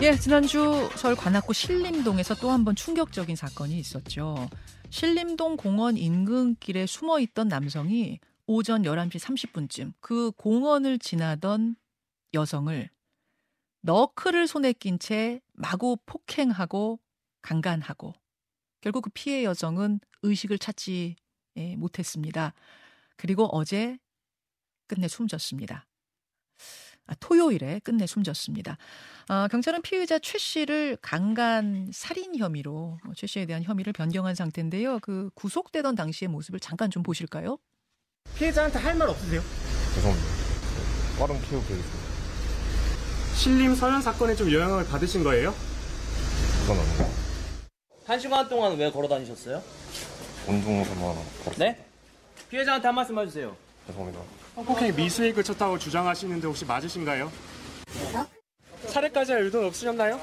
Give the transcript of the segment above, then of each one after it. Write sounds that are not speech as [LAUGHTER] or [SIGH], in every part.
예, 지난주 서울 관악구 신림동에서 또 한 번 충격적인 사건이 있었죠. 신림동 공원 인근길에 숨어 있던 남성이 오전 11시 30분쯤 그 공원을 지나던 여성을 너클을 손에 낀 채 마구 폭행하고 강간하고 결국 그 피해 여성은 의식을 찾지 예, 못했습니다. 그리고 어제 끝내 숨졌습니다. 아, 토요일에 끝내 숨졌습니다. 아, 경찰은 피의자 최 씨를 강간 살인 혐의로 어, 최 씨에 대한 혐의를 변경한 상태인데요. 그 구속되던 당시의 모습을 잠깐 좀 보실까요? 피해자한테 할 말 없으세요? 죄송합니다. 네, 빠른 피우 되겠습니다. 신림 서현 사건에 좀 영향을 받으신 거예요? 그건 아니고 한 시간 동안 왜 걸어 다니셨어요? 운동 삼아 걸었 네? 피해자한테 한 말씀 해주세요. 죄송합니다. 성폭행 미수에 그쳤다고 주장하시는데 혹시 맞으신가요? 살해까지 할 의도는 없으셨나요?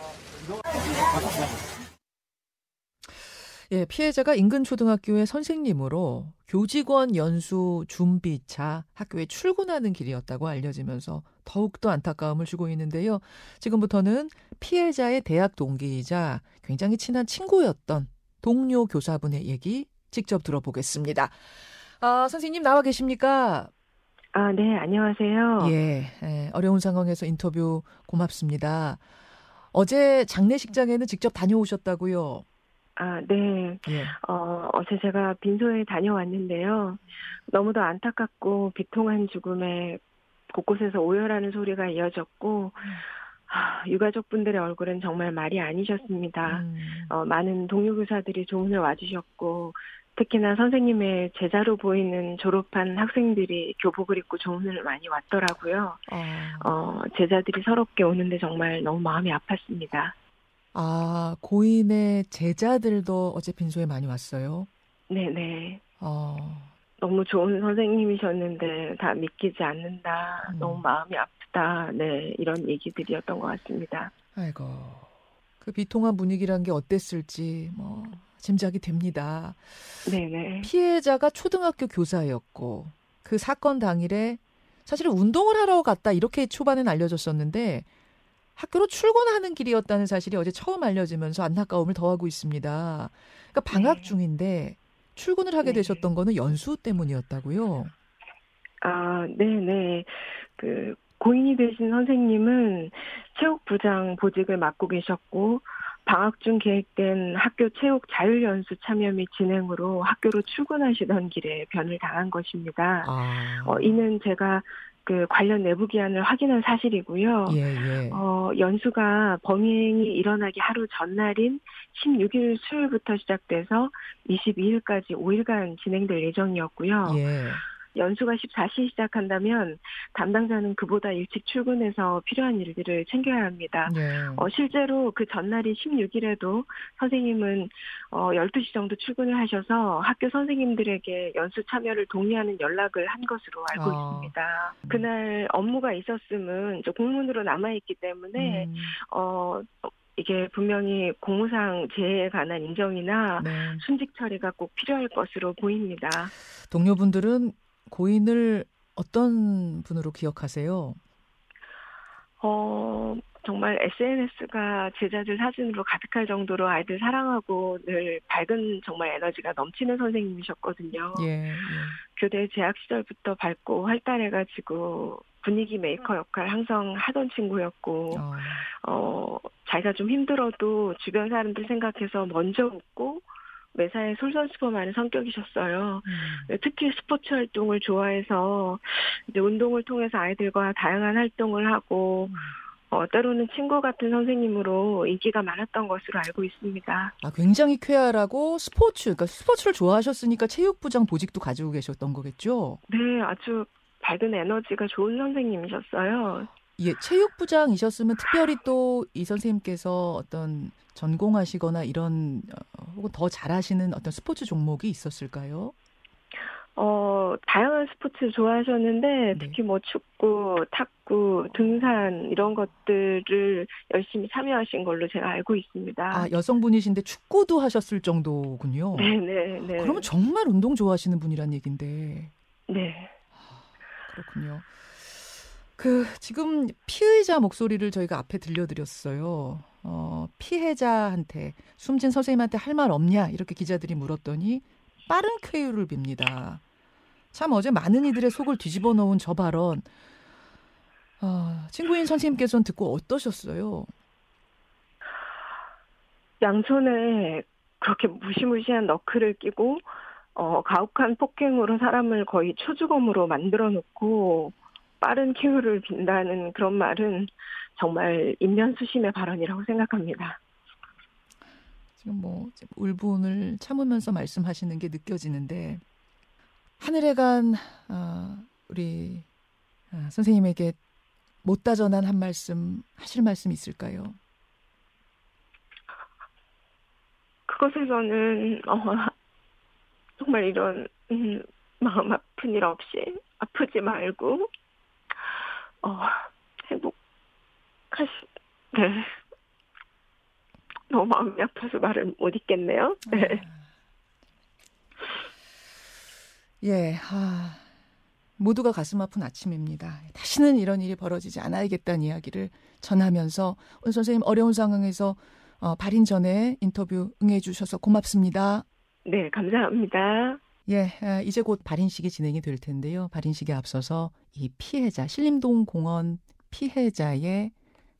예, 피해자가 인근 초등학교의 선생님으로 교직원 연수 준비차 학교에 출근하는 길이었다고 알려지면서 더욱더 안타까움을 주고 있는데요. 지금부터는 피해자의 대학 동기이자 굉장히 친한 친구였던 동료 교사분의 얘기 직접 들어보겠습니다. 아, 선생님 나와 계십니까? 아, 네, 안녕하세요. 예, 예, 어려운 상황에서 인터뷰 고맙습니다. 어제 장례식장에는 직접 다녀오셨다고요? 아, 네. 예. 어, 어제 제가 빈소에 다녀왔는데요. 너무도 안타깝고 비통한 죽음에 곳곳에서 오열하는 소리가 이어졌고, 아, 유가족분들의 얼굴은 정말 말이 아니셨습니다. 음, 어, 많은 동료 교사들이 조문을 와주셨고, 특히나 선생님의 제자로 보이는 졸업한 학생들이 교복을 입고 조문을 많이 왔더라고요. 아, 어, 제자들이 서럽게 오는데 정말 너무 마음이 아팠습니다. 아, 고인의 제자들도 어제 빈소에 많이 왔어요. 네네. 어, 너무 좋은 선생님이셨는데 다 믿기지 않는다. 음. 너무 마음이 아프다. 네, 이런 얘기들이었던 것 같습니다. 아이고. 그 비통한 분위기란 게 어땠을지, 뭐, 짐작이 됩니다. 네네. 피해자가 초등학교 교사였고, 그 사건 당일에 사실은 운동을 하러 갔다, 이렇게 초반엔 알려졌었는데, 학교로 출근하는 길이었다는 사실이 어제 처음 알려지면서 안타까움을 더하고 있습니다. 그러니까 방학 네. 중인데, 출근을 하게 네. 되셨던 거는 연수 때문이었다고요? 아, 네네. 그, 고인이 되신 선생님은 체육부장 보직을 맡고 계셨고, 방학 중 계획된 학교 체육 자율연수 참여 및 진행으로 학교로 출근하시던 길에 변을 당한 것입니다. 아. 어, 이는 제가 그 관련 내부 기한을 확인한 사실이고요. 예, 예. 어, 연수가 범행이 일어나기 하루 전날인 16일 수요일부터 시작돼서 22일까지 5일간 진행될 예정이었고요. 예. 연수가 14시 시작한다면 담당자는 그보다 일찍 출근해서 필요한 일들을 챙겨야 합니다. 예. 어, 실제로 그 전날인 16일에도 선생님은 어, 12시 정도 출근을 하셔서 학교 선생님들에게 연수 참여를 독려하는 연락을 한 것으로 알고 아. 있습니다. 그날 업무가 있었음은 공문으로 남아있기 때문에 음, 어, 이게 분명히 공무상 재해에 관한 인정이나 네. 순직 처리가 꼭 필요할 것으로 보입니다. 동료분들은 고인을 어떤 분으로 기억하세요? 어, 정말 SNS가 제자들 사진으로 가득할 정도로 아이들 사랑하고 늘 밝은 정말 에너지가 넘치는 선생님이셨거든요. 예, 예. 교대 재학 시절부터 밝고 활달해가지고 분위기 메이커 역할 항상 하던 친구였고, 어, 어, 자기가 좀 힘들어도 주변 사람들 생각해서 먼저 웃고, 매사에 솔선수범하는 성격이셨어요. 음, 네, 특히 스포츠 활동을 좋아해서 이제 운동을 통해서 아이들과 다양한 활동을 하고 어, 때로는 친구 같은 선생님으로 인기가 많았던 것으로 알고 있습니다. 아, 굉장히 쾌활하고 스포츠, 그러니까 스포츠를 좋아하셨으니까 체육부장 보직도 가지고 계셨던 거겠죠? 네, 아주 밝은 에너지가 좋은 선생님이셨어요. 예, 체육부장이셨으면 특별히 또 이 선생님께서 어떤 전공하시거나 이런 어, 혹은 더 잘하시는 어떤 스포츠 종목이 있었을까요? 어, 다양한 스포츠 좋아하셨는데 네. 특히 뭐 축구, 탁구, 등산 이런 것들을 열심히 참여하신 걸로 제가 알고 있습니다. 아, 여성분이신데 축구도 하셨을 정도군요. 네, 네, 네. 그러면 정말 운동 좋아하시는 분이란 얘긴데. 네. 그렇군요. 그 지금 피의자 목소리를 저희가 앞에 들려드렸어요. 어, 피해자한테 숨진 선생님한테 할 말 없냐 이렇게 기자들이 물었더니 빠른 쾌유를 빕니다. 참 어제 많은 이들의 속을 뒤집어 놓은 저 발언. 어, 친구인 선생님께서는 듣고 어떠셨어요? 양손에 그렇게 무시무시한 너클을 끼고 어, 가혹한 폭행으로 사람을 거의 초주검으로 만들어 놓고 빠른 쾌유를 빈다는 그런 말은 정말 인면수심의 발언이라고 생각합니다. 지금 뭐 울분을 참으면서 말씀하시는 게 느껴지는데 하늘에 간 어, 우리 어, 선생님에게 못다 전한 한 말씀 하실 말씀 있을까요? 그것에서는 어, [LAUGHS] 정말 이런 음, 마음 아픈 일 없이 아프지 말고 어, 행복 하시 네. 너무 마음이 아파서 말을 못 잊겠네요. 네. 예, 아, 모두가 가슴 아픈 아침입니다. 다시는 이런 일이 벌어지지 않아야겠다는 이야기를 전하면서 오늘 선생님 어려운 상황에서 어, 발인 전에 인터뷰 응해주셔서 고맙습니다. 네, 감사합니다. 예, 아, 이제 곧 발인식이 진행이 될 텐데요. 발인식에 앞서서 이 피해자, 신림동 공원 피해자의